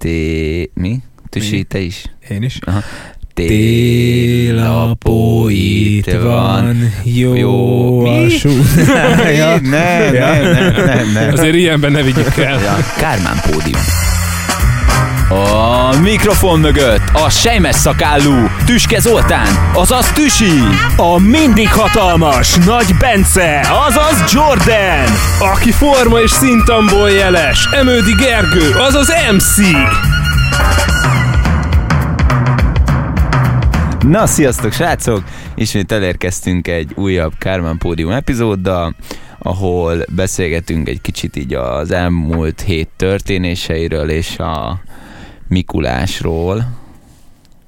Té... Mi? Tüsi, Mi? te is? Én is. Aha. Télapó itt van, jó, Jó. a súlyája. Nem, nem, nem, nem, nem. Azért ilyenben ne vigyük el. Ja, Kármán pódium. A mikrofon mögött a sejmes szakállú Tüske Zoltán, azaz Tüsi. A mindig hatalmas Nagy Bence, azaz Jordan, Aki forma és szintamból jeles, Emődi Gergő, azaz MC. Na, sziasztok srácok! Ismét elérkeztünk egy újabb Kármán pódium epizóddal, ahol beszélgetünk egy kicsit így az elmúlt hét történéseiről és a Mikulásról,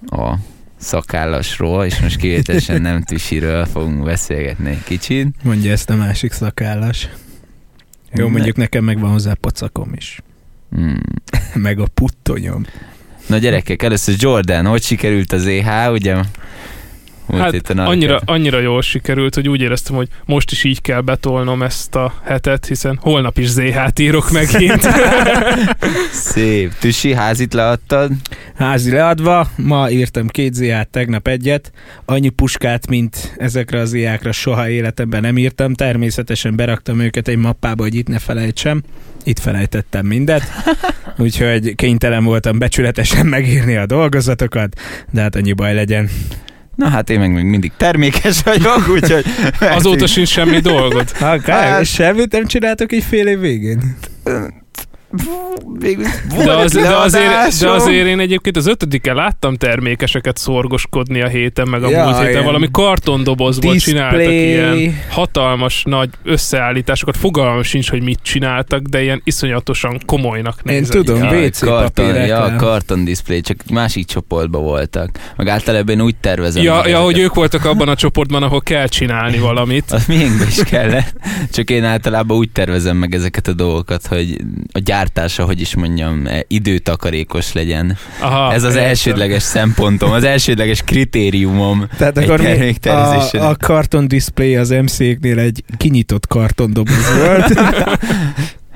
a szakállasról, és most kivételesen nem Tüsiről fogunk beszélgetni egy kicsit. Mondja ezt a másik szakállas. Jó, Ne. mondjuk nekem megvan hozzá pocakom is. Hmm. Meg a puttonyom. Na gyerekek, először Jordan, hogy sikerült az EH, ugye? Múlt Hát héten annyira, annyira jól sikerült, hogy úgy éreztem, hogy most is így kell betolnom ezt a hetet, hiszen holnap is ZH-t írok megint. Szép. Tüsi, házit leadtad? Házi leadva, ma írtam két ziát, tegnap egyet. Annyi puskát, mint ezekre az iákra soha életemben nem írtam. Természetesen beraktam őket egy mappába, hogy itt ne felejtsem. Itt felejtettem mindet, úgyhogy kénytelen voltam becsületesen megírni a dolgozatokat, de hát annyi baj legyen. Na hát én meg még mindig termékes vagyok, úgyhogy... Azóta sincs semmi dolgod. Ha, kár, Hát- semmit nem csináltok egy fél év végén? Végül De, az, de, azért, de azért én egyébként az ötödiken láttam termékeseket szorgoskodni a héten, meg a Ja, múlt héten. ilyen Valami kartondobozból display. csináltak ilyen hatalmas nagy összeállításokat. Fogalmam sincs, hogy mit csináltak, de ilyen iszonyatosan komolynak Én nézett. tudom, Ja, WC karton, ja, karton display, csak másik csoportban voltak. Meg általában én úgy tervezem. Ja, ja, hogy ők voltak abban a csoportban, ahol kell csinálni valamit. Az miénkbe is kellett. Csak én általában úgy tervezem meg ezeket a dolgokat, hogy a gyártása, hogy is mondjam, eh, időtakarékos legyen. Aha, Ez az értem. elsődleges szempontom, az elsődleges kritériumom. Tehát Egy akkor mi, terméktervezésen. a, a karton display az MC-knél egy kinyitott kartondoboz volt,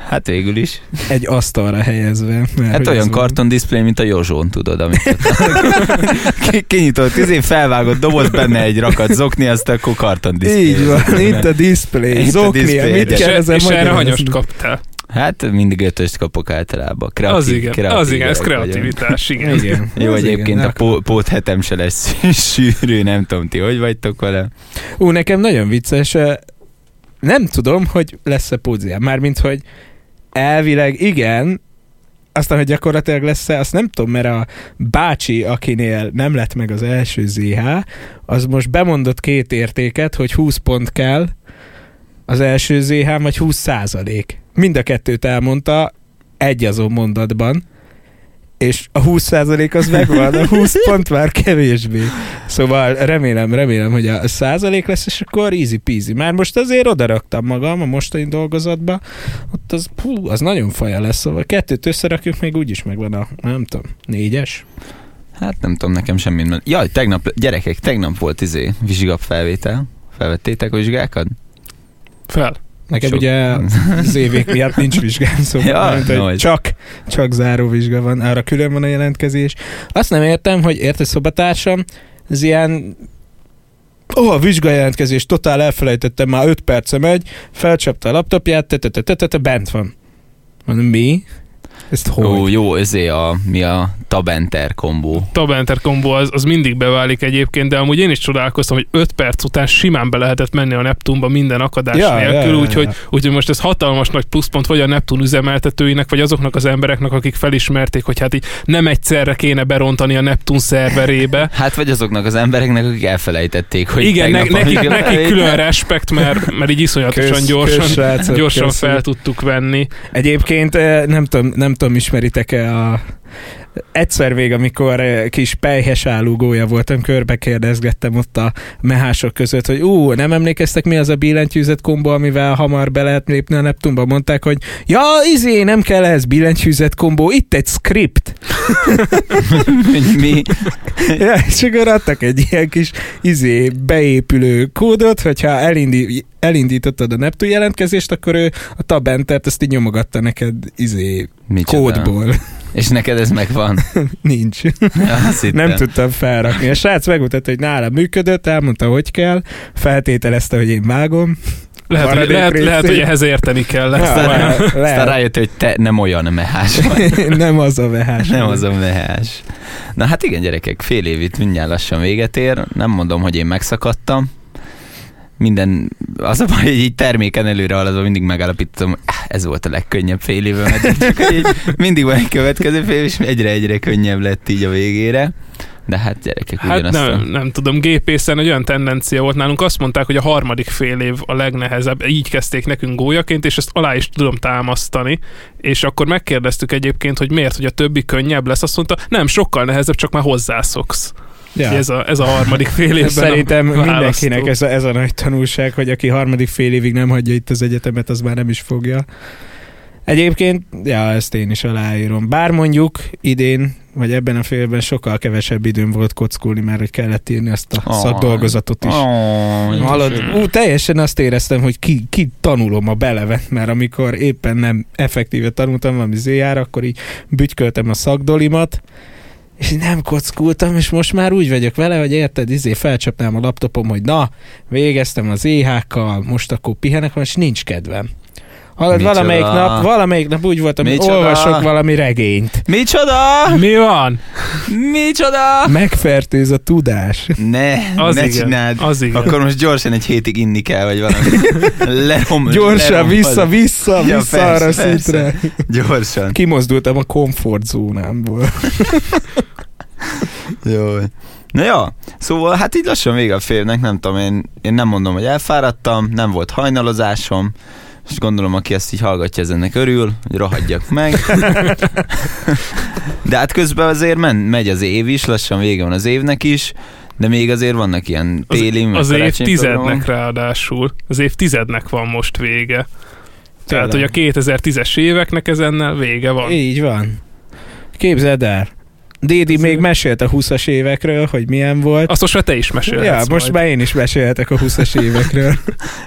Hát végül is. egy asztalra helyezve. Mert Hát olyan karton display, mint a Jozsón, tudod, amit ott Ki- kinyitott, izé felvágott doboz, benne egy rakat zokni, azt akkor karton display. Így van, itt a display. Itt a Zoknia, display, mit És, kell e- ezen és erre hanyost kaptál. Hát mindig ötöst kapok általában. Kreatív, az igen, kreatív az igen, ez vagyok. kreativitás, igen. Igen. Jó, az egyébként igen, a pó- póthetem se lesz sűrű, nem tudom ti, hogy vagytok vele. Ú, nekem nagyon vicces. Nem tudom, hogy lesz-e pódium. Mármint, hogy elvileg igen, aztán, hogy gyakorlatilag lesz-e, azt nem tudom, mert a bácsi, akinél nem lett meg az első ZH, az most bemondott két értéket, hogy 20 pont kell az első ZH, vagy 20 százalék. Mind a kettőt elmondta egy azon mondatban, és a 20 százalék az megvan, a 20 pont már kevésbé. Szóval remélem, remélem, hogy a százalék lesz, és akkor easy peasy. Már most azért odaraktam magam a mostani dolgozatba, ott az, hú, az nagyon faja lesz, szóval kettőt összerakjuk, még úgyis megvan a, nem tudom, négyes. Hát nem tudom, nekem semmi. nem- Jaj, tegnap, gyerekek, tegnap volt izé vizsgap felvétel. Felvettétek a vizsgákat? Fel. Nekem Sok. ugye az évek miatt nincs vizsgám, szóval Ja, ja, hogy nagy. csak, csak záró vizsga van, arra külön van a jelentkezés. Azt nem értem, hogy érted szobatársam, ez ilyen Ó, oh, a vizsgajelentkezés, totál elfelejtettem, már 5 perce megy, felcsapta a laptopját, te, te, te, te, te, bent van. Mondom, mi? Ezt hogy? Ó, jó, ezé a, mi a Tabenter kombó. Tabenter kombó az, az mindig beválik egyébként, de amúgy én is csodálkoztam, hogy 5 perc után simán be lehetett menni a Neptunba minden akadás Ja, nélkül, ja, ja, úgyhogy, ja. úgyhogy most ez hatalmas nagy pluszpont vagy a Neptun üzemeltetőinek, vagy azoknak az embereknek, akik felismerték, hogy hát így nem egyszerre kéne berontani a Neptun szerverébe. Hát vagy azoknak az embereknek, akik elfelejtették, hogy Igen, ne, nekik, nekik külön respekt, mert, mert így iszonyatosan Kösz, gyorsan, kösz, srácok, gyorsan kösz. fel tudtuk venni. Egyébként eh, nem tudom, nem tudom ismeritek-e a egyszer vég, amikor eh, kis pejhes állugója voltam, körbe kérdezgettem ott a mehások között, hogy ú, nem emlékeztek mi az a billentyűzet kombó, amivel hamar be lehet lépni a Neptunba? Mondták, hogy ja, izé, nem kell ez billentyűzet kombó, itt egy script. Mi? ja, és akkor adtak egy ilyen kis izé, beépülő kódot, hogyha elindi, elindítottad a Neptun jelentkezést, akkor ő a tab entert ezt így nyomogatta neked izé Micsoda? kódból. És neked ez megvan? Nincs. Azt hittem. Nem tudtam felrakni. A srác megmutatta, hogy nála működött, elmondta, hogy kell, feltételezte, hogy én vágom. Lehet, hogy, lehet, lehet, hogy ehhez érteni kellett. Ja, Aztán, lehet, aztán rájött, hogy te nem olyan mehás vagy. Nem az a vehás. Nem az a mehás. Na hát igen, gyerekek, fél év itt mindjárt lassan véget ér. Nem mondom, hogy én megszakadtam. Minden, az a baj, hogy így terméken előre haladva mindig megállapítom, "Ah, ez volt a legkönnyebb fél évem, eddig, csak hogy így mindig van egy következő fél, és egyre-egyre könnyebb lett így a végére. De hát gyerekek, Hát ugyanazt a... nem, nem tudom, gépészen egy olyan tendencia volt nálunk, azt mondták, hogy a harmadik fél év a legnehezebb, így kezdték nekünk gólyaként, és ezt alá is tudom támasztani, és akkor megkérdeztük egyébként, hogy miért, hogy a többi könnyebb lesz, azt mondta, nem, sokkal nehezebb, csak már hozzászoksz. Ja. Ez, a, ez a harmadik fél évben Szerintem mindenkinek ez a, ez a nagy tanulság, hogy aki harmadik fél évig nem hagyja itt az egyetemet, az már nem is fogja. Egyébként, ja, ezt én is aláírom. Bár mondjuk idén, vagy ebben a félben sokkal kevesebb időm volt kockulni, mert hogy kellett írni azt a Aj. szakdolgozatot is. Oh, Hallod, ú, teljesen azt éreztem, hogy ki, ki tanulom a belevet, mert amikor éppen nem effektíve tanultam valami zéjára, akkor így bütyköltem a szakdolimat, és nem kockultam, és most már úgy vagyok vele, hogy érted, izé felcsapnám a laptopom, hogy na, végeztem az éhákkal, most akkor pihenek, most nincs kedvem. Hallod, valamelyik nap, valamelyik nap úgy voltam, hogy olvasok valami regényt. Micsoda? Mi van? Micsoda? Megfertőz a tudás. Ne, Az ne igen, csináld. az igen. Akkor most gyorsan egy hétig inni kell, vagy valami. Lerom, Gyorsan, lerompad. vissza, vissza, Ja, vissza persze, arra persze. szintre. Gyorsan. Kimozdultam a komfortzónámból. Jó. Na jó, szóval hát így lassan vége a félnek, nem tudom, én, én nem mondom, hogy elfáradtam, nem volt hajnalozásom, és gondolom, aki ezt így hallgatja, ez ennek örül, hogy rohadjak meg. De hát közben azért men, megy az év is, lassan vége van az évnek is, de még azért vannak ilyen Az, téli, meg az programok. évtizednek ráadásul. Az évtizednek van most vége. Tehát, hogy Tényleg. a 2010-es éveknek ezennel vége van. Így van. Képzeld el. Dédi még mesélt a 20-as évekről, hogy milyen volt. Azt most már te is mesélhetsz ja, most majd. már én is mesélhetek a 20-as évekről.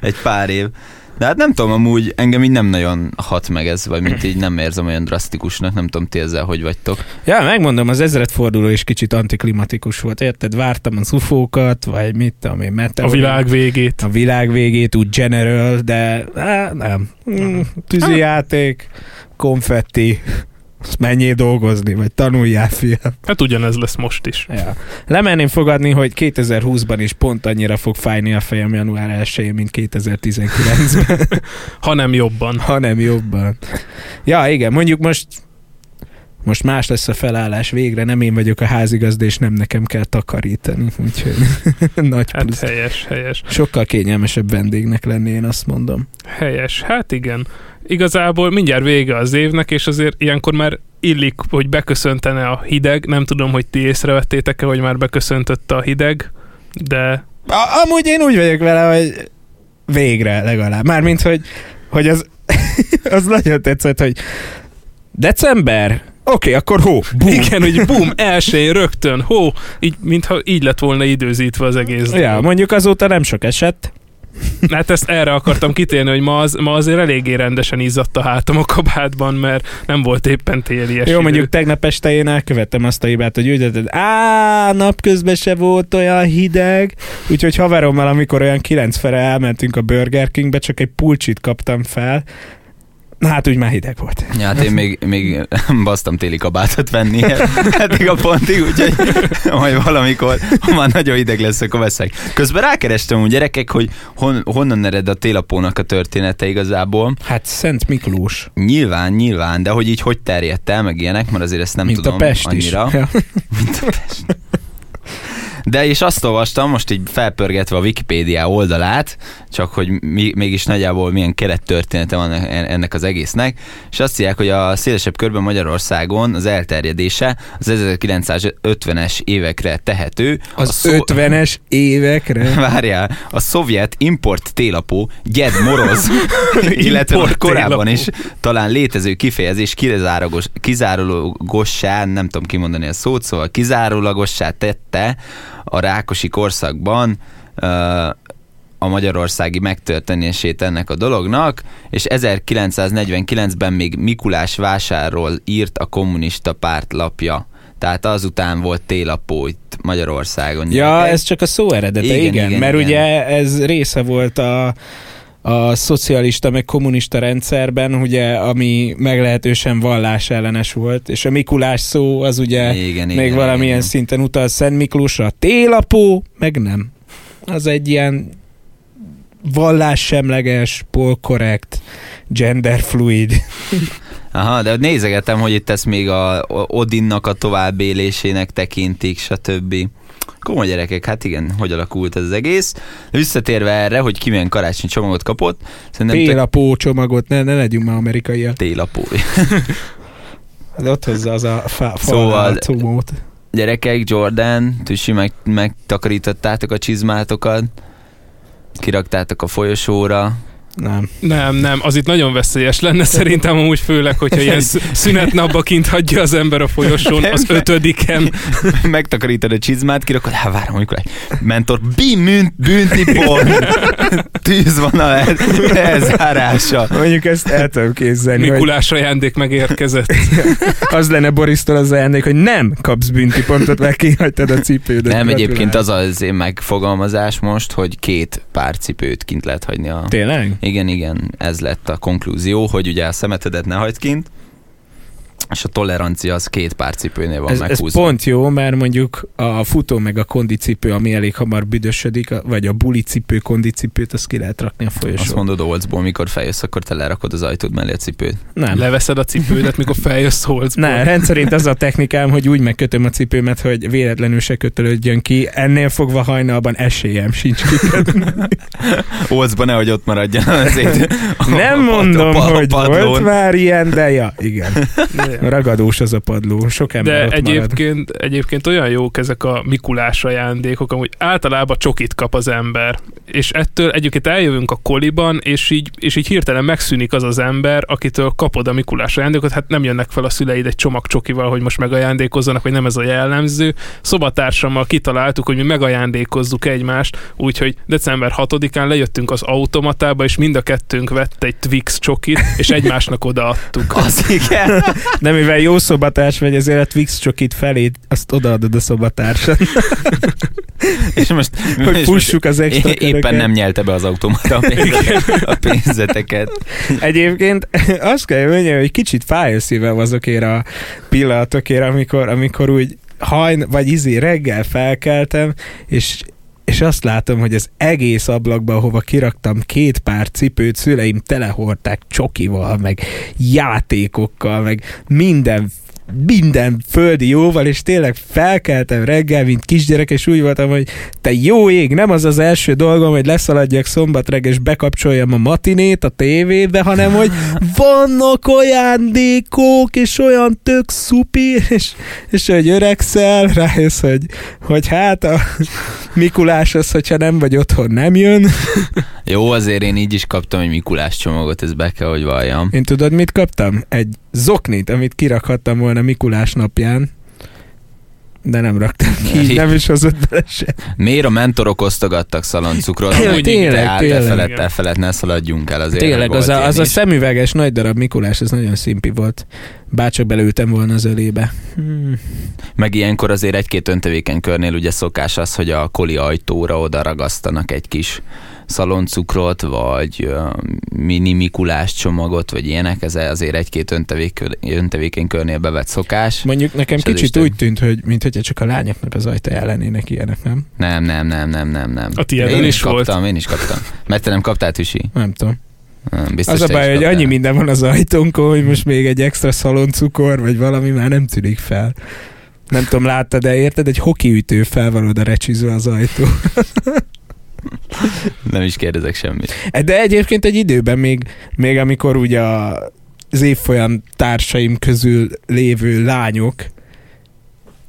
egy pár év. De hát nem tudom, amúgy engem így nem nagyon hat meg ez, vagy mint így nem érzem olyan drasztikusnak, nem tudom, ti ezzel hogy vagytok. ja, megmondom, az ezredforduló is kicsit antiklimatikus volt, érted? Vártam az ufókat, vagy mit tudom én, A meteor. világ végét. a világ végét, úgy general, de á, nem. Mm, tűzijáték, konfetti, azt menjél dolgozni, vagy tanuljál, fiam. Hát ugyanez lesz most is. Ja. Lemenném fogadni, hogy 2020-ban is pont annyira fog fájni a fejem január 1 mint 2019-ben, Ha nem jobban. hanem jobban. Ja, igen, mondjuk most most más lesz a felállás végre, nem én vagyok a házigazda, és nem nekem kell takarítani, úgyhogy nagy Hát plusz. helyes, helyes. Sokkal kényelmesebb vendégnek lenni, én azt mondom. Helyes. Hát igen. Igazából mindjárt vége az évnek, és azért ilyenkor már illik, hogy beköszöntene a hideg. Nem tudom, hogy ti észrevettétek-e, hogy már beköszöntötte a hideg, de A- amúgy én úgy vagyok vele, hogy végre legalább. Mármint, hogy, hogy az, az nagyon tetszett, hogy december, oké, okay, akkor hó, bum. igen, hogy bum, elsőjén rögtön, hó, így, mintha így lett volna időzítve az egész. Ja, dolog. mondjuk azóta nem sok esett. Hát ezt erre akartam kitérni, hogy ma, az, ma azért eléggé rendesen izzadt a hátam a kabátban, mert nem volt éppen téli Jó, mondjuk tegnap este én elkövettem azt a hibát, hogy úgy tetted, á, napközben se volt olyan hideg, úgyhogy haverommal, amikor olyan kilenc fele elmentünk a Burger Kingbe, csak egy pulcsit kaptam fel, hát úgy már hideg volt. Ja, hát én még, még basztam téli kabátot venni eddig a pontig, úgyhogy majd valamikor, ha már nagyon ideg lesz, akkor veszek. Közben rákerestem úgy gyerekek, hogy hon, honnan ered a télapónak a története igazából. Hát Szent Miklós, Nyilván, nyilván, de hogy így hogy terjedt el, meg ilyenek, mert azért ezt nem mint tudom a Pest annyira. is. Ja. Mint a Pest. De és azt olvastam, most így felpörgetve a Wikipédia oldalát, csak hogy mi, mégis nagyjából milyen kerettörténete van en- ennek az egésznek, és azt írják, hogy a szélesebb körben Magyarországon az elterjedése az 1950-es évekre tehető. Az szó- 50-es évekre. Várjál, a szovjet import télapó Gyed Moroz, illetve Import korábban télapó. is talán létező kifejezés kizárólagos, kizárólagossá, nem tudom kimondani a szót, szóval kizárólagossá tette a rákosi korszakban a magyarországi megtörténését ennek a dolognak, és 1949-ben még Mikulás vásárról írt a kommunista párt lapja. Tehát azután volt télapó itt Magyarországon. Ja, ez csak a szó eredete, igen, Igen, igen, igen, mert igen. ugye ez része volt a, a szocialista meg kommunista rendszerben, ugye, ami meglehetősen vallásellenes volt, és a Mikulás szó az ugye igen, még igen, valamilyen igen. szinten utal Szent Miklósra, télapó meg nem. Az egy ilyen vallássemleges, polkorrekt, genderfluid. Aha, de nézegetem, hogy itt ezt még a Odinnak a továbbélésének tekintik, stb. Komoly gyerekek, hát igen, hogy alakult ez az egész. Visszatérve erre, hogy ki milyen karácsony csomagot kapott, szerintem Télapó csomagot, ne, ne legyünk már amerikaiak. télapó. De ott hozza az a fa, fa Szóval- cumót. Gyerekek, Jordan, Tüsi, meg, megtakarítottátok a csizmátokat, kiraktátok a folyosóra, Nem. Nem, nem, az itt nagyon veszélyes lenne szerintem amúgy főleg, hogyha ilyen sz- szünetnapba kint hagyja az ember a folyosón az ötödiken. megtakarítod a csizmát, kirakod, hát várom, amikor egy mentor, bűnti pont, tűz van a elzárása. Mondjuk ezt el tudom képzelni, hogy Mikulás ajándék megérkezett. az lenne Borisztól az ajándék, hogy nem kapsz bünti pontot, mert kihagytad a cipődet. Nem, egyébként az az én megfogalmazás most, hogy két pár cipőt kint lehet hagyni a... Tényleg? Igen, igen, ez lett a konklúzió, hogy ugye a szemetedet ne hagyd kint, és a tolerancia az két pár cipőnél van Ez, ez meghúzva. pont jó, mert mondjuk a futó meg a kondicipő, ami elég hamar büdösödik, a- vagy a bulicipő, kondicipőt, azt ki lehet rakni a Azt folyosón. mondod olcból, mikor feljössz, akkor te lerakod az ajtód mellé a cipőt. Nem. Leveszed a cipődet, mikor feljössz Holzból. Ne, rendszerint az a technikám, hogy úgy megkötöm a cipőmet, hogy véletlenül se kötölődjön ki. Ennél fogva hajnalban esélyem sincs kikötni. Olcban nehogy ott maradjon azért. Nem a- a- mondom, a- a hogy padlón. volt már ilyen, de ja, igen. Ragadós az a padló, sok ember De ott marad. egyébként, egyébként olyan jók ezek a Mikulás ajándékok, amúgy általában csokit kap az ember, és ettől egyébként eljövünk a koliban, és így, és így hirtelen megszűnik az az ember, akitől kapod a Mikulás ajándékot, hát nem jönnek fel a szüleid egy csomag csokival, hogy most megajándékozzanak, vagy nem ez a jellemző. Szobatársammal kitaláltuk, hogy mi megajándékozzuk egymást, úgyhogy december 6-án lejöttünk az automatába, és mind a kettőnk vett egy Twix csokit, és egymásnak odaadtuk. Az igen. De mivel jó szobatárs vagy, ezért a Twix csokit felé, azt odaadod a szobatársat, És most, hogy és az extra éppen köröket. nem nyelte be az automata a, a pénzeteket. Egyébként azt kell mondjam, hogy kicsit fáj a szívem azokért a pillanatokért, amikor, amikor úgy hajn, vagy izé reggel felkeltem, és és azt látom, hogy az egész ablakban, ahova kiraktam két pár cipőt, szüleim telehordták csokival, meg játékokkal, meg minden minden földi jóval, és tényleg felkeltem reggel, mint kisgyerek, és úgy voltam, hogy te jó ég, nem az az első dolgom, hogy leszaladjak szombat reggel, és bekapcsoljam a matinét a tévébe, hanem hogy vannak ajándékok, és olyan tök szupi, és, és hogy öregszel, rájössz, hogy, hogy hát a Mikulás az, hogyha nem vagy otthon, nem jön. Jó, azért én így is kaptam egy Mikulás csomagot, ez be kell, hogy valljam. Én tudod, mit kaptam? Egy zoknit, amit kirakhattam volna Mikulás napján, de nem raktam ki, nem is hozott bele se. Miért a mentorok osztogattak szaloncukrot? Úgy tényleg, ideál, tényleg. Te felett, Igen. te felett ne szaladjunk el azért. Tényleg, az a, az a szemüveges nagy darab Mikulás, ez nagyon szimpi volt. Bárcsak belőtem volna az ölébe. Hmm. Meg ilyenkor azért egy-két öntevékeny körnél ugye szokás az, hogy a koli ajtóra oda ragasztanak egy kis szaloncukrot, vagy mini Mikulás csomagot, vagy ilyenek, ez azért egy-két öntevék, öntevékeny körnél bevett szokás. Mondjuk nekem kicsit is úgy tűnt, hogy mintha csak a lányoknak az ajtaján lennének ilyenek, nem? Nem, nem, nem, nem, nem, nem. A én is volt. kaptam, én is kaptam. Mert te nem kaptál, Tüsi? Nem tudom. Nem, Biztos az a baj, is hogy annyi minden van az ajtónkon, hogy most még egy extra szaloncukor, vagy valami már nem tűnik fel. Nem tudom, láttad de érted? Egy hokiütő fel van oda recsizve az ajtó. Nem is kérdezek semmit. De egyébként egy időben még, még amikor ugye az évfolyam társaim közül lévő lányok,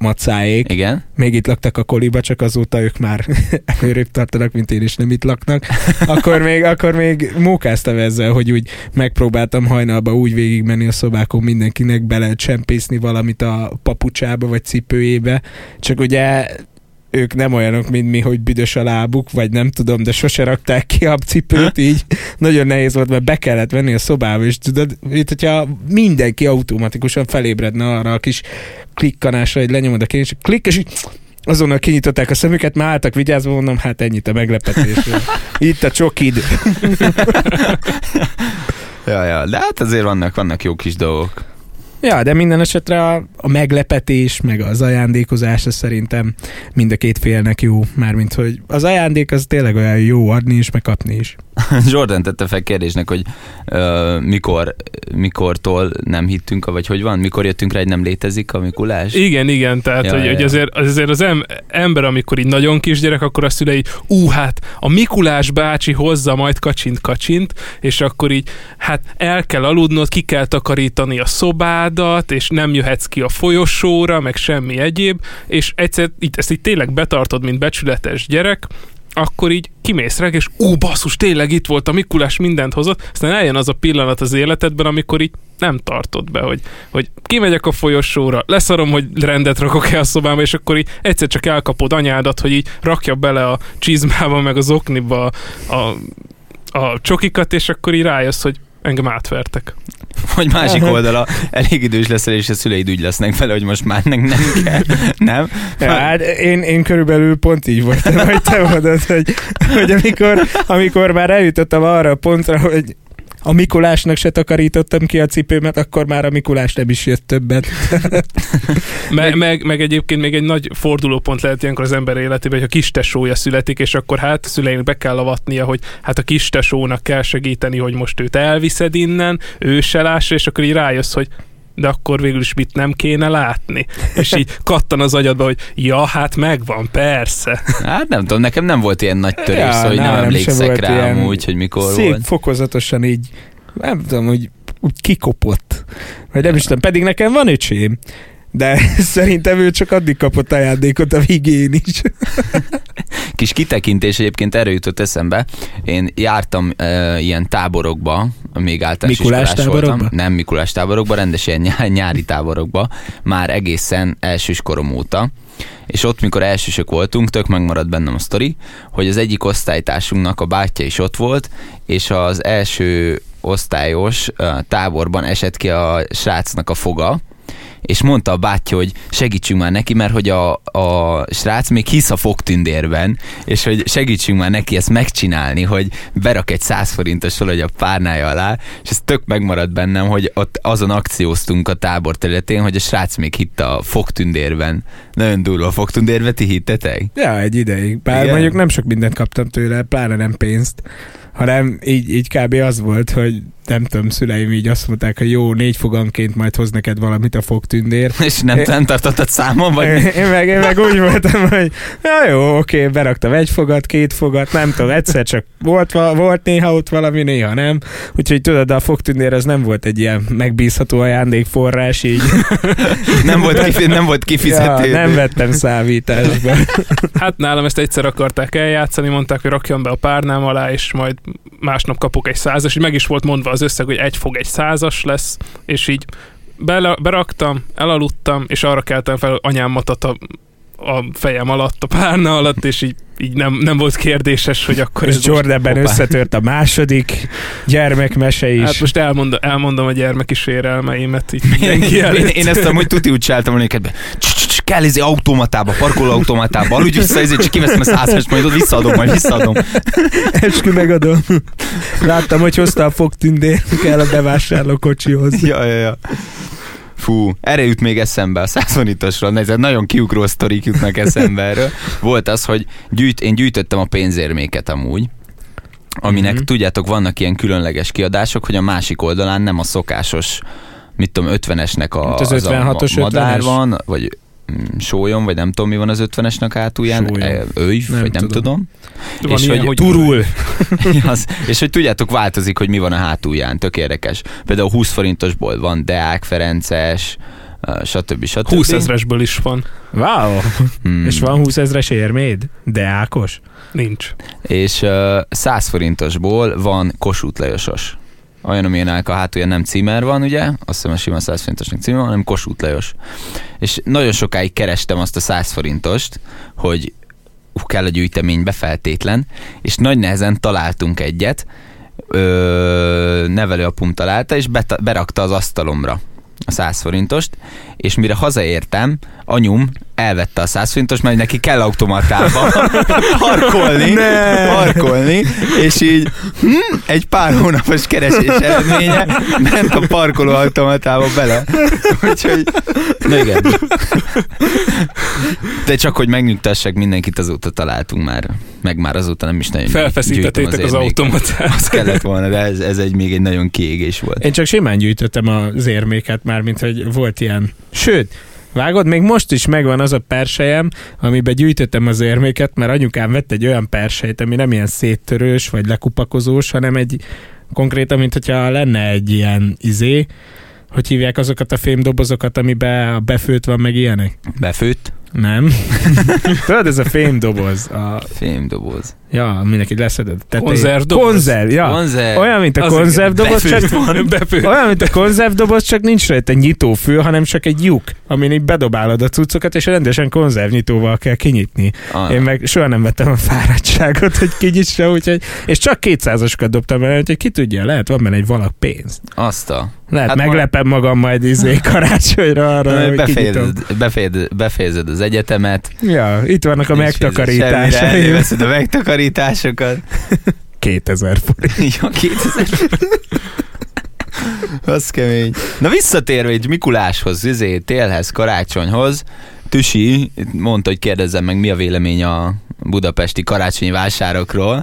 macáék, Igen? még itt laktak a koliba, csak azóta ők már előrébb tartanak, mint én is nem itt laknak, akkor még, akkor még mókáztam ezzel, hogy úgy megpróbáltam hajnalba úgy végigmenni a szobákon mindenkinek bele csempészni valamit a papucsába vagy cipőjébe, csak ugye ők nem olyanok, mint mi, hogy büdös a lábuk, vagy nem tudom, de sose rakták ki a cipőt, így nagyon nehéz volt, mert be kellett venni a szobába, és tudod, itt, hogyha mindenki automatikusan felébredne arra a kis klikkanásra, hogy lenyomod a kényes, és klikk, és így azonnal kinyitották a szemüket, már álltak vigyázva, mondom, hát ennyit a meglepetés. Itt a csokid. Ja, ja, de hát azért vannak, vannak jó kis dolgok. Ja, de minden esetre a, a meglepetés, meg az ajándékozás, az szerintem mind a két félnek jó. Mármint, hogy az ajándék az tényleg olyan jó adni is, meg kapni is. Jordan tette fel kérdésnek, hogy uh, mikor, mikortól nem hittünk, vagy hogy van, mikor jöttünk rá, hogy nem létezik a Mikulás? Igen, igen, tehát Ja, hogy, ja, hogy azért, azért az em, ember, amikor így nagyon kisgyerek, akkor a szülei, ú, hát a Mikulás bácsi hozza majd kacsint-kacsint, és akkor így, hát el kell aludnod, ki kell takarítani a szobádat, és nem jöhetsz ki a folyosóra, meg semmi egyéb, és egyszer így, ezt így tényleg betartod, mint becsületes gyerek, akkor így kimész rá, és ú, basszus, tényleg itt volt a Mikulás, mindent hozott, aztán eljön az a pillanat az életedben, amikor így nem tartod be, hogy, hogy kimegyek a folyosóra, leszarom, hogy rendet rakok-e a szobába, és akkor így egyszer csak elkapod anyádat, hogy így rakja bele a csizmába, meg az okniba a, a, a csokikat, és akkor így rájössz, hogy engem átvertek. Vagy másik oldala, elég idős leszel, és a szüleid úgy lesznek vele, hogy most már nem, nem kell. Nem? Ja, hát én, én körülbelül pont így voltam, hogy te mondod, hogy, hogy amikor, amikor már eljutottam arra a pontra, hogy a Mikulásnak se takarítottam ki a cipőmet, akkor már a Mikulás nem is jött többet. Me, meg, meg egyébként még egy nagy fordulópont lehet ilyenkor az ember életében, hogy a kis tesója születik, és akkor hát szüleinek be kell avatnia, hogy hát a kis tesónak kell segíteni, hogy most őt elviszed innen, ő se lássa, és akkor így rájössz, hogy de akkor végül is mit nem kéne látni. És így kattan az agyadba, hogy ja, hát megvan, persze. Hát nem tudom, nekem nem volt ilyen nagy törés, Ja, szóval hogy nem sem emlékszek rá úgy, hogy mikor Szép volt. fokozatosan így, nem tudom, hogy úgy kikopott. Vagy nem is tudom, pedig nekem van öcsém. De szerintem ő csak addig kapott ajándékot a végén is. Kis kitekintés egyébként erről jutott eszembe. Én jártam uh, ilyen táborokba, még általános Mikulás táborokba? voltam. Nem Mikulás táborokba, rendes ilyen nyá- nyári táborokba, már egészen elsős korom óta. És ott, mikor elsősök voltunk, tök megmaradt bennem a sztori, hogy az egyik osztálytársunknak a bátyja is ott volt, és az első osztályos táborban esett ki a srácnak a foga, és mondta a bátyja, hogy segítsünk már neki, mert hogy a, a srác még hisz a fogtündérben, és hogy segítsünk már neki ezt megcsinálni, hogy berak egy 100 forintos valahogy a párnája alá, és ez tök megmaradt bennem, hogy ott azon akcióztunk a tábor területén, hogy a srác még hitt a fogtündérben. Nagyon durva a fogtündérbe, ti hittetek? Ja, egy ideig. Bár Igen. mondjuk nem sok mindent kaptam tőle, pláne nem pénzt, hanem így, így kb. az volt, hogy nem tudom, szüleim így azt mondták, hogy jó, négy foganként majd hoz neked valamit a fogtündér. És nem, nem tartottad számon, vagy? Én meg, én meg úgy voltam, hogy ja, jó, oké, beraktam egy fogat, két fogat, nem tudom, egyszer csak volt, volt néha ott valami, néha nem. Úgyhogy tudod, a fogtündér az nem volt egy ilyen megbízható ajándékforrás, így nem, volt kifi, nem volt kifizető. ja, nem vettem számításba. Hát nálam ezt egyszer akarták eljátszani, mondták, hogy rakjam be a párnám alá, és majd másnap kapok egy százas, és meg is volt mondva az összeg, hogy egy fog egy százas lesz, és így bele, beraktam, elaludtam, és arra keltem fel, hogy anyám matat a, a fejem alatt, a párna alatt, és így, így nem, nem volt kérdéses, hogy akkor És ez most- Jordanben hoppá. összetört a második gyermekmese is. Hát most elmondom, elmondom a gyermeki sérelmeimet így mindenki én, előtt. én ezt amúgy tuti úgy csináltam volna kell izé automatába, parkolóautomatába, aludj vissza, ezért csak kiveszem a százast, majd visszaadom, majd visszaadom. Eskü megadom. Láttam, hogy hozta a fogtündér, kell a bevásárló kocsihoz. Ja, ja, ja. Fú, erre jut még eszembe a százonitosról, ez nagyon kiugró sztorik jutnak eszembe erről. Volt az, hogy gyűjt, én gyűjtöttem a pénzérméket amúgy, aminek Mhm. tudjátok, vannak ilyen különleges kiadások, hogy a másik oldalán nem a szokásos, mit tudom, 50-esnek a, Hát az az a 56-os ma- madár 50-es. van, vagy sólyom, vagy nem tudom, mi van az 50-esnek hátulján, Sólyom. E, Nem vagy nem tudom. tudom. És ilyen, hogy hogy Turul. az, és hogy tudjátok, változik, hogy mi van a hátulján, tök érdekes. Például 20 forintosból van Deák Ferences, stb. stb. 20 ezresből is van. Wow. Hmm. És van 20 ezres érméd? De Ákos? Nincs. És uh, 100 forintosból van Kossuth Lajosos. Olyan, amilyenek a hátulja nem címer van, ugye? Azt hiszem a sima 100 forintosnak címer van, hanem Kossuth Lajos. És nagyon sokáig kerestem azt a 100 forintost, hogy kell a gyűjteménybe feltétlen, és nagy nehezen találtunk egyet, ö, nevelőapum találta, és bet- berakta az asztalomra a 100 forintost, és mire hazaértem, anyum elvette a 100 forintos, mert neki kell automatába parkolni, parkolni, és így hm, egy pár hónapos keresés eredménye ment a parkoló automatába bele. Úgyhogy, igen. De csak, hogy megnyugtassak mindenkit, azóta találtunk már, meg már azóta nem is nagyon Felfeszítettétek az még. automatát. Az kellett volna, de ez, ez egy még egy nagyon kiégés volt. Én csak simán gyűjtöttem az érméket már, mint hogy volt ilyen. Sőt, vágod, még most is megvan az a persejem, amiben gyűjtöttem az érméket, mert anyukám vett egy olyan persejt, ami nem ilyen széttörős vagy lekupakozós, hanem egy konkrétan, mint hogyha lenne egy ilyen izé, hogy hívják azokat a fémdobozokat, amiben a befőtt van, meg ilyenek? Befőtt? Nem. Tudod, ez a fémdoboz. A, Fémdoboz. ja, mindenki leszedett. tetején. Konzervdoboz? Konzerv, ja. Konzerv. Olyan, mint a konzervdoboz, csak Van, olyan, mint a konzervdoboz, csak nincs rajta nyitófő, hanem csak egy lyuk, amin így bedobálod a cuccokat, és rendesen konzervnyitóval kell kinyitni. Ah, Én meg soha nem vettem a fáradtságot, hogy kinyitsa, úgyhogy, és csak 200-asokat dobtam bele, úgyhogy ki tudja, lehet van benne egy valak pénz. azt a... Lehet, Hát meglepem magam majd izé karácsonyra arra, hogy. Befejezed, befejezed, befejezed az egyetemet. Ja, itt vannak a megtakarításai. a megtakarításokat. 2000 forint. Ja, 2000. Az kemény. Na visszatérve egy Mikuláshoz, izé, télhez, karácsonyhoz, Tüsi mondta, hogy kérdezzem meg, mi a vélemény a budapesti karácsonyi vásárokról,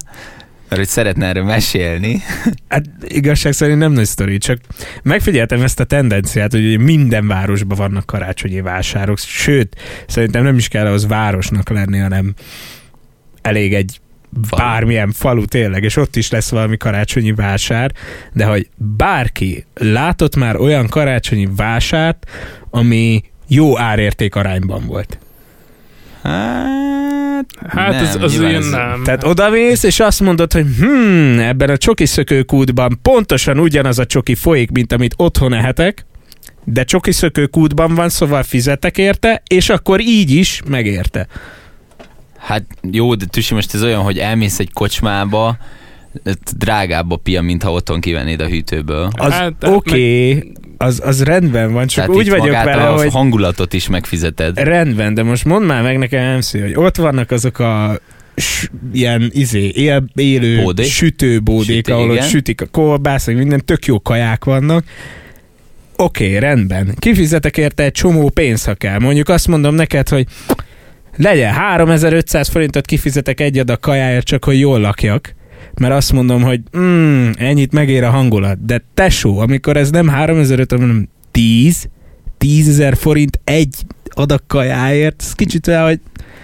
mert hogy szeretne erről mesélni. Hát igazság szerint nem nagy sztori, csak megfigyeltem ezt a tendenciát, hogy minden városban vannak karácsonyi vásárok, sőt, szerintem nem is kell ahhoz városnak lenni, hanem elég egy Falu. bármilyen falu tényleg, és ott is lesz valami karácsonyi vásár, de hogy bárki látott már olyan karácsonyi vásárt, ami jó árérték arányban volt. Hát, Hát nem, az, az ilyen ez- nem. Tehát odamész, és azt mondod, hogy hmm, ebben a csoki szökőkútban pontosan ugyanaz a csoki folyik, mint amit otthon ehetek, de csoki szökőkútban van, szóval fizetek érte, és akkor így is megérte. Hát jó, de Tüsi, most ez olyan, hogy elmész egy kocsmába, drágább a pia, mint ha otthon kivennéd a hűtőből. Az Hát, hát oké, okay, az, az rendben van, csak Tehát úgy vagyok vele, a hogy hangulatot is megfizeted. rendben, de most mondd már meg nekem, MC, hogy ott vannak azok a ilyen izé, él, élő Bódék? sütőbódék, Sütő, ahol ott igen. sütik a kolbász, meg minden, tök jó kaják vannak. Oké, okay, rendben. Kifizetek érte egy csomó pénz, ha kell. Mondjuk azt mondom neked, hogy legyen 3500 forintot kifizetek egy adag kajáért, csak hogy jól lakjak. Mert azt mondom, hogy mm, ennyit megér a hangulat. De tesó, amikor ez nem 3500, hanem 10, 10 ezer forint egy adag kajáért, ez kicsit olyan, hogy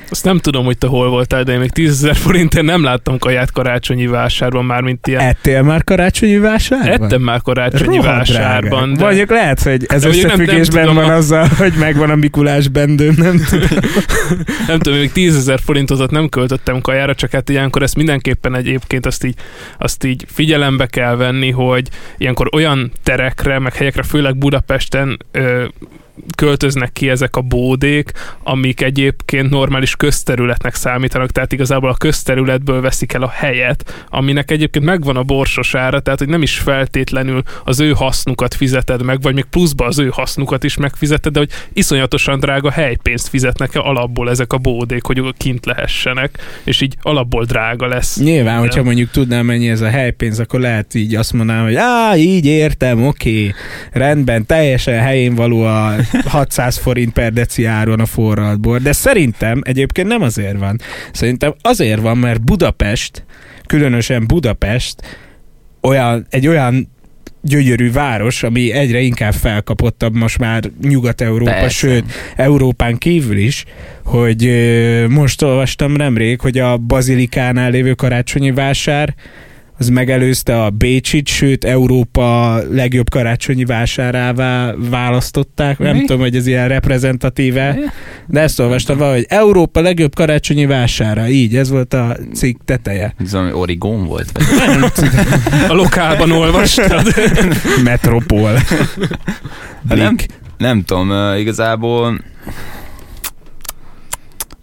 Azt nem tudom, hogy te hol voltál, de én még 10 ezer forintért nem láttam kaját karácsonyi vásárban, már mint ilyen. ettél már karácsonyi vásárban? Ettem már karácsonyi Rohadt vásárban, drága. de Mondjuk lehet, hogy ez De mondjuk nem- nem összefüggésben van a- azzal, hogy megvan a Mikulás bendőm, nem tudom. nem tudom, még 10 ezer forintot nem költöttem kajára, csak hát ilyenkor ezt mindenképpen egyébként azt így, azt így figyelembe kell venni, hogy ilyenkor olyan terekre, meg helyekre, főleg Budapesten ö, költöznek ki ezek a bódék, amik egyébként normális közterületnek számítanak, tehát igazából a közterületből veszik el a helyet, aminek egyébként megvan a borsos ára, tehát hogy nem is feltétlenül az ő hasznukat fizeted meg, vagy még pluszba az ő hasznukat is megfizeted, de hogy iszonyatosan drága helypénzt fizetnek el alapból ezek a bódék, hogy kint lehessenek, és így alapból drága lesz. Nyilván, hogyha mondjuk tudnám mennyi ez a helypénz, akkor lehet így azt mondanám, hogy á, így értem, oké, rendben, teljesen helyén való a 600 forint per deci áron a forralt bor, de szerintem egyébként nem azért van. Szerintem azért van, mert Budapest, különösen Budapest, olyan, egy olyan gyönyörű város, ami egyre inkább felkapottabb most már Nyugat-Európa, Persze. sőt, Európán kívül is, hogy most olvastam nemrég, hogy a Bazilikánál lévő karácsonyi vásár az megelőzte a Bécsit, sőt Európa legjobb karácsonyi vásárává választották. Nem Mi? tudom, hogy ez ilyen reprezentatíve, de ezt olvastam valahogy Európa legjobb karácsonyi vására. Így, ez volt a cikk teteje. Ez valami origón volt? Vagy? A lokálban olvastad. Metropol. Nem, nem tudom, igazából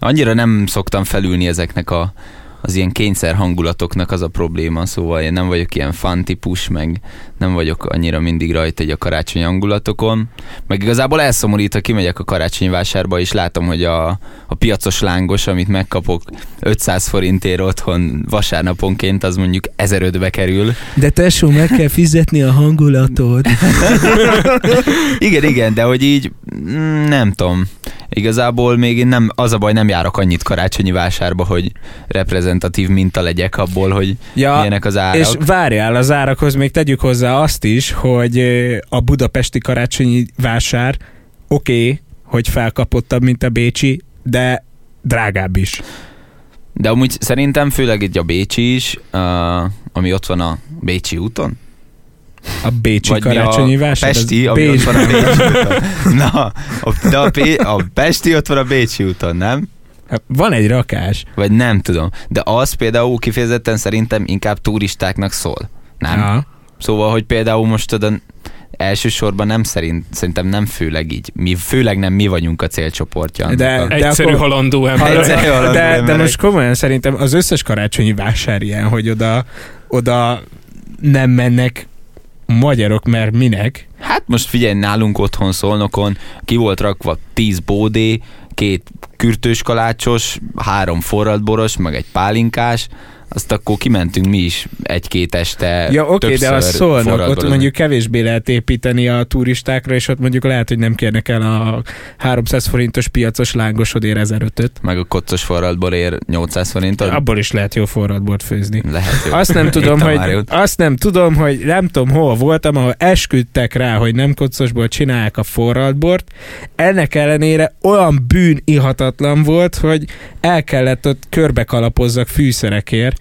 Annyira nem szoktam felülni ezeknek a, az ilyen kényszer hangulatoknak az a probléma, szóval én nem vagyok ilyen fan típus, meg nem vagyok annyira mindig rajta egy a karácsonyi hangulatokon. Meg igazából elszomorít, ha kimegyek a karácsonyi vásárba, és látom, hogy a, a piacos lángos, amit megkapok 500 forintért otthon vasárnaponként, az mondjuk 1005-be kerül. De tesó, meg kell fizetni a hangulatot. Igen, igen, de hogy így mm, nem tudom. Igazából még én nem, az a baj, nem járok annyit karácsonyi vásárba, hogy reprezentatív minta legyek abból, hogy Ja, milyenek az árak. és várjál, az árakhoz még tegyük hozzá azt is, hogy a budapesti karácsonyi vásár oké, okay, hogy felkapottabb, mint a bécsi, de drágább is. De amúgy szerintem főleg itt a Bécsi is, uh, ami ott van a Bécsi úton. A bécsi Vagy karácsonyi a vásár. Pesti, ami Bécs- ott van a Bécsi úton. Na, a, de a, Pé, a Pesti ott van a Bécsi úton, nem? Hát Van egy rakás. Vagy nem tudom. De az például kifejezetten szerintem inkább turistáknak szól. Nem? Ja. Szóval, hogy például most tudod, elsősorban nem szerint, szerintem nem főleg így. Mi, főleg nem mi vagyunk a célcsoportja. De- a- de Egyszerű akkor- halandó ember. Egyszerű halandó de, de most komolyan szerintem az összes karácsonyi vásár ilyen, hogy oda, oda nem mennek magyarok, mert minek? Hát most figyelj, nálunk otthon szolnokon ki volt rakva 10 bódé, két kürtős kalácsos, három forradboros, meg egy pálinkás, azt akkor kimentünk mi is egy-két este Ja, oké, okay, de azt szólnak, ott mondjuk kevésbé lehet építeni a turistákra, és ott mondjuk lehet, hogy nem kérnek el a 300 forintos piacos lángosodért 1005-öt. Meg a koccos forradborért 800 forintot. Abból is lehet jó forradbort főzni. Lehet jó. Azt nem tudom, hogy, azt nem tudom, hogy nem tudom, hol voltam, ahol esküdtek rá, hogy nem koccosból csinálják a forradbort. Ennek ellenére olyan bűn ihatatlan volt, hogy el kellett ott körbe kalapozzak fűszerekért.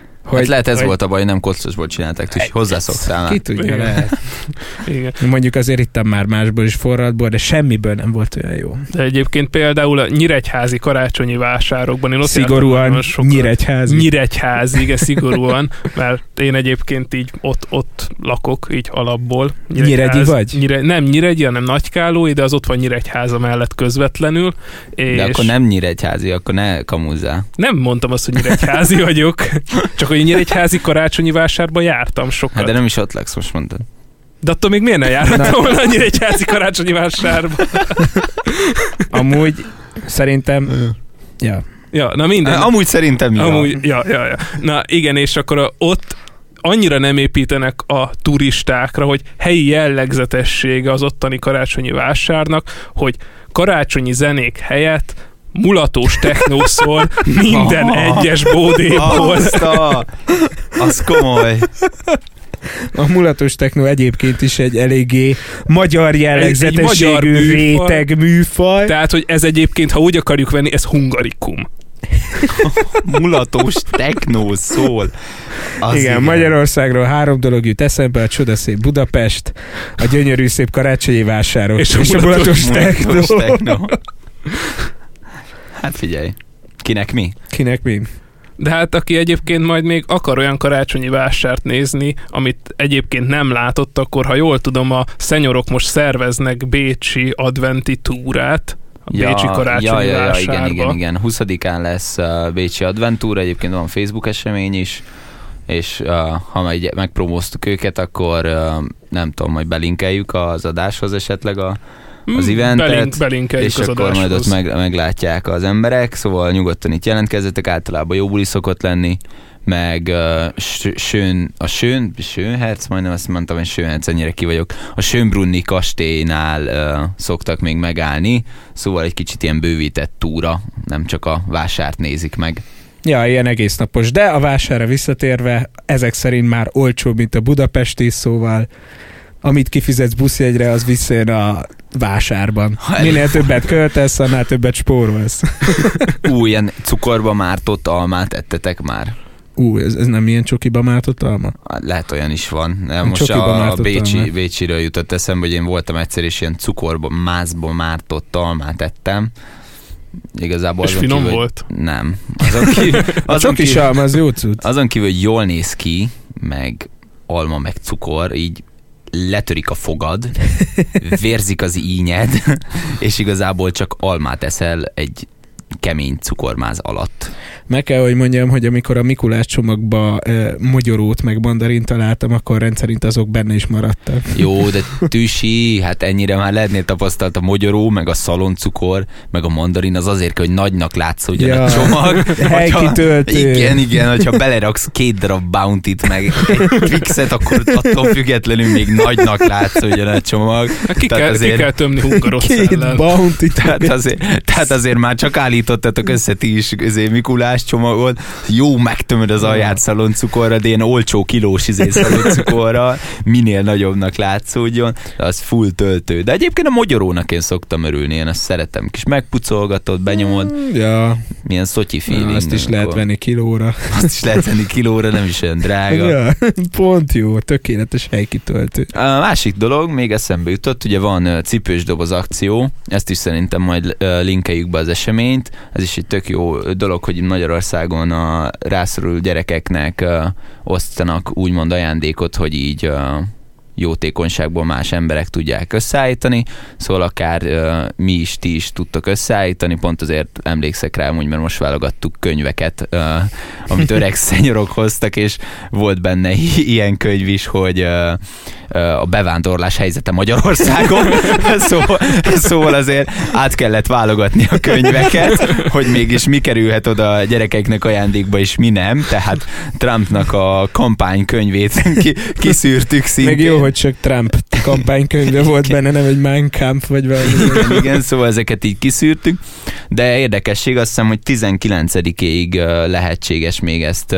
Hogy, hát lehet ez hogy volt a baj, nem koccosból csinálták, úgyhogy hozzászoktál Ki tudja, Igen. lehet. Igen. Mondjuk azért ittam már másból is forradból, de semmiből nem volt olyan jó. De egyébként például a nyíregyházi karácsonyi vásárokban én ott Szigorúan sokat. nyíregyházi. Nyíregyházi, igen, szigorúan, mert én egyébként így ott, ott lakok, így alapból. Nyíregyi vagy? Nyire, nem Nyíregyi, hanem Nagykálói, de az ott van Nyíregyháza mellett közvetlenül. És De akkor nem nyíregyházi, akkor ne kamuzzál. nem mondtam azt, hogy Nyíregyházi vagyok, csak hogy Nyíregyházi karácsonyi vásárban jártam sokat. Hát de nem is ott laksz, most mondtad. De attól még miért ne járhattam volna annyira egy házi karácsonyi vásárba? Amúgy szerintem... Ja. Ja, na minden. Amúgy szerintem jó. Amúgy, ja, ja, ja. Na igen, és akkor a, ott annyira nem építenek a turistákra, hogy helyi jellegzetessége az ottani karácsonyi vásárnak, hogy karácsonyi zenék helyett mulatós technó szól minden Ah. egyes bódéból. Azt a... Az komoly. A mulatos techno egyébként is egy eléggé magyar jellegzetességű magyar műfaj. réteg műfaj. Tehát, hogy ez egyébként, ha úgy akarjuk venni, ez hungarikum. Mulatós technó szól. Az igen, Magyarországról három dolog jut eszembe, a csodaszép Budapest, a gyönyörű szép karácsonyi vásárok És és, a mulatos Mulatos techno. Hát figyelj. Kinek mi? Kinek mi? De hát aki egyébként majd még akar olyan karácsonyi vásárt nézni, amit egyébként nem látott, akkor ha jól tudom, a szenyorok most szerveznek Bécsi adventi túrát, a Bécsi karácsonyi ja, ja, ja, igen, igen, igen. 20-án lesz uh, Bécsi Adventúra, egyébként van Facebook esemény is, és uh, ha meg, megpromóztuk őket, akkor uh, nem tudom, majd belinkeljük az adáshoz esetleg a, az Hmm, eventet, belink, belinkeljük és az akkor adáshoz. majd ott meg, meglátják az emberek, szóval nyugodtan itt jelentkezzetek, általában jó buli szokott lenni, meg uh, Sön, a Sön, Sönherc, majdnem azt mondtam, hogy Sönherc, ennyire ki vagyok, a Sönbrunni kastélynál uh, szoktak még megállni, szóval egy kicsit ilyen bővített túra, nem csak a vásárt nézik meg. Ja, ilyen egész napos. De a vásárra visszatérve, ezek szerint már olcsóbb, mint a budapesti, szóval amit kifizetsz buszjegyre, az visszajön a vásárban. Ha- Minél többet költesz, annál többet spórolsz. Ú, ilyen cukorba mártott almát ettetek már? Ú, ez, ez nem ilyen csokiba mártott alma? Hát Lehet olyan is van. A most a, a Bécsi, almát. Bécsiről jutott eszembe, hogy én voltam egyszer, és ilyen cukorba, mászba mártott almát ettem. Igazából És azon finom kívül, volt. Nem. Azon kívül, A azon csokis kívül, alma az jó cucc. azon kívül, hogy jól néz ki, meg alma, meg cukor, így letörik a fogad, vérzik az ínyed, és igazából csak almát eszel egy kemény cukormáz alatt. Meg kell, hogy mondjam, hogy amikor a Mikulás csomagba e, mogyorót meg mandarin találtam, akkor rendszerint azok benne is maradtak. Jó, de tüsi, hát ennyire már lehetnél tapasztalt a mogyoró, meg a szaloncukor, meg a mandarin, az azért kell, hogy nagynak látszódjon ja, a csomag. Helykitöltő. Igen, igen, hogyha beleraksz két darab bounty meg egy fixet, akkor attól függetlenül még nagynak látszódjon a csomag. Hát ki, kell, azért, ki kell tömni Két bounty tehát azért, tehát azért már csak állítottatok össze ti is azért Mikulás csomagot, jó megtömöd az alját szaloncukorra, de ilyen olcsó kilós izé szaloncukorra, minél nagyobbnak látszódjon, az full töltő. De egyébként a mogyorónak én szoktam örülni, én ezt szeretem. Kis megpucolgatod, benyomod, Mm, Ja, milyen szotyi feeling. Na, azt is lehet venni kilóra. Azt is lehet venni kilóra, nem is olyan drága. Ja, pont jó, tökéletes helykitöltő. A másik dolog, még eszembe jutott, ugye van cipős doboz akció, ezt is szerintem majd linkeljük be az eseményt. Ez is egy tök jó dolog, hogy Magyarországon a rászoruló gyerekeknek osztanak úgymond ajándékot, hogy így jótékonyságból más emberek tudják összeállítani, szóval akár ö, mi is, ti is tudtok összeállítani, pont azért emlékszek rá, hogy mert most válogattuk könyveket, ö, amit öreg szenyorok hoztak, és volt benne ilyen könyv is, hogy ö, a bevándorlás helyzete Magyarországon, szóval, szóval azért át kellett válogatni a könyveket, hogy mégis mi kerülhet oda a gyerekeknek ajándékba, és mi nem, tehát Trumpnak a kampánykönyvét ki, kiszűrtük szintén. Meg jó, hogy csak Trump kampánykönyve volt benne, nem egy Mein Kampf vagy valami. igen, szóval ezeket így kiszűrtük, de érdekesség azt hiszem, hogy 19-ig ö, lehetséges még ezt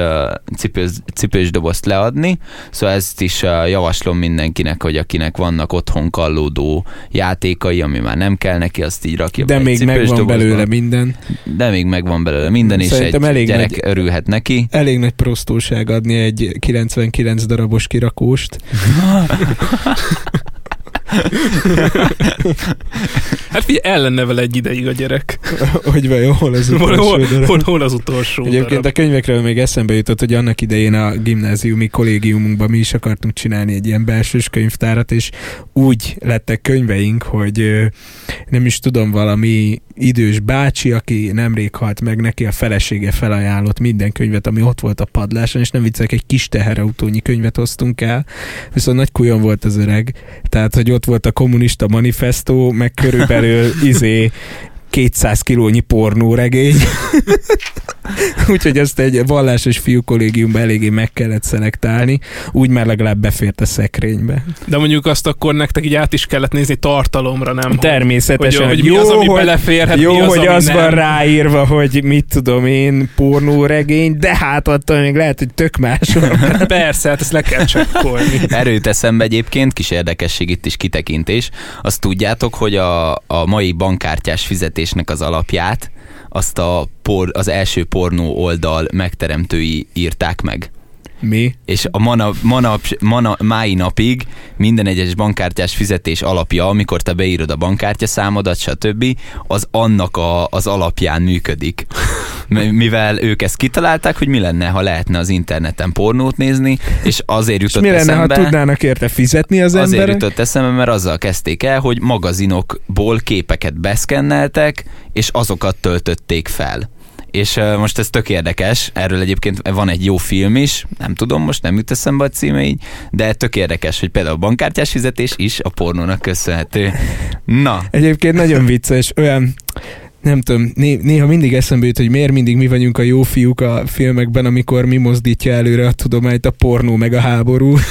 cipős, cipős dobozt leadni, szóval ezt is javaslom mindenkinek, hogy akinek vannak otthon kallódó játékai, ami már nem kell neki, azt így rakja De be még cipős megvan dobozba. belőle minden. De még megvan belőle minden, és Szerintem egy elég gyerek nagy- örülhet neki. Elég nagy prostóság adni egy 99 darabos kirakóst. ハハハハ! Hát figyelj, el lenne vele egy ideig a gyerek. hogy vajon hol az Hol, utolsó hol, darab. hol, hol az utolsó Egyébként darab? a könyvekről még eszembe jutott, hogy annak idején a gimnáziumi kollégiumunkban mi is akartunk csinálni egy ilyen belsős könyvtárat, és úgy lettek könyveink, hogy nem is tudom, valami idős bácsi, aki nemrég halt meg, neki a felesége felajánlott minden könyvet, ami ott volt a padláson, és nem viccek, egy kis teherautónyi könyvet hoztunk el, viszont nagy kujon volt az öreg, tehát, hogy ott volt a kommunista manifestó, meg körülbelül izé 200 kilónyi pornóregény. Úgyhogy ezt egy vallásos fiú kollégiumban eléggé meg kellett szelektálni, úgy már legalább befért a szekrénybe. De mondjuk azt akkor nektek így át is kellett nézni tartalomra, nem? Természetesen. Hogy, hogy mi az, ami hogy, beleférhet, jó, mi az, hogy ami az nem. van ráírva, hogy mit tudom én, pornóregény, de hát attól még lehet, hogy tök más van. Hát persze, hát ezt le kell csekkolni. Erőt eszembe egyébként, kis érdekesség itt is kitekintés. Azt tudjátok, hogy a, a mai bankkártyás fizetésnek az alapját azt a por, az első pornó oldal megteremtői írták meg. Mi? És a manap, manap, mana, mái napig minden egyes bankkártyás fizetés alapja, amikor te beírod a bankkártya számodat, stb., az annak a, az alapján működik. Mivel ők ezt kitalálták, hogy mi lenne, ha lehetne az interneten pornót nézni, és azért És jutott mi lenne, eszembe... ha tudnának érte fizetni az Azért emberek? jutott eszembe, mert azzal kezdték el, hogy magazinokból képeket beszkenneltek, és azokat töltötték fel. És uh, most ez tök érdekes, erről egyébként van egy jó film is, nem tudom, most nem jut eszembe a címe így, de tök érdekes, hogy például a bankkártyás fizetés is a pornónak köszönhető. Na, Egyébként nagyon vicces, olyan nem tudom, né- néha mindig eszembe jut, hogy miért mindig mi vagyunk a jó fiúk a filmekben, amikor mi mozdítja előre a tudományt, a pornó meg a háború.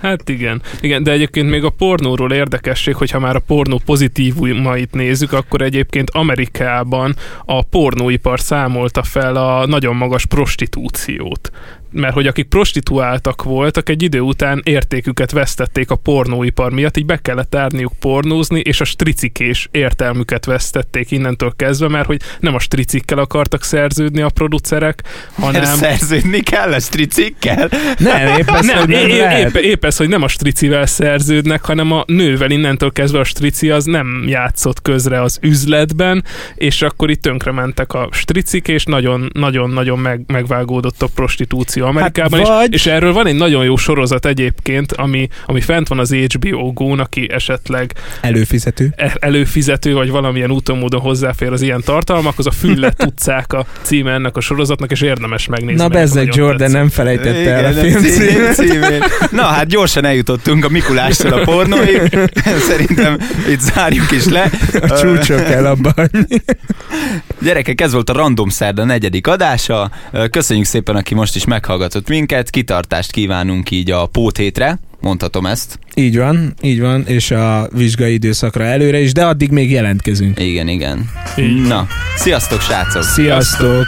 Hát igen. igen, de egyébként még a pornóról érdekesség, hogyha már a pornó pozitívumait nézzük, akkor egyébként Amerikában a pornóipar számolta fel a nagyon magas prostitúciót. Mert hogy akik prostituáltak voltak, egy idő után értéküket vesztették a pornóipar miatt, így be kellett árniuk pornózni, és a stricikés értelmüket vesztették innentől kezdve, mert hogy nem a stricikkel akartak szerződni a producerek, hanem... hanem... szerződni kell a stricikkel? Nem, épp ez, Nem, hogy nem é- lehet. épp, épp ez, hogy nem a stricivel szerződnek, hanem a nővel innentől kezdve a strici az nem játszott közre az üzletben, és akkor itt tönkre mentek a stricik, és nagyon-nagyon-nagyon meg, megvágódott a prostitúció Amerikában Hát is, vagy- és erről van egy nagyon jó sorozat egyébként, ami, ami fent van az HBO Go-n, aki esetleg Előfizető. e- előfizető, vagy valamilyen úton módon hozzáfér az ilyen tartalmakhoz, a Fülle Tutcák a címe ennek a sorozatnak, és érdemes megnézni. Na bezzeg Jordan tetszik. nem felejtette el a film cím- címét. címét. Na hát gyorsan eljutottunk a Mikulástól a pornóig. Szerintem itt zárjuk is le. A csúcsok kell abba hagyni. Gyerekek, ez volt a Random Szerda negyedik adása. Köszönjük szépen, aki most is meghallgatott minket. Kitartást kívánunk így a póthétre. Mondhatom ezt. Így van, így van, és a vizsgai időszakra előre is, de addig még jelentkezünk. Igen, igen. Így. Na, sziasztok, srácok! Sziasztok!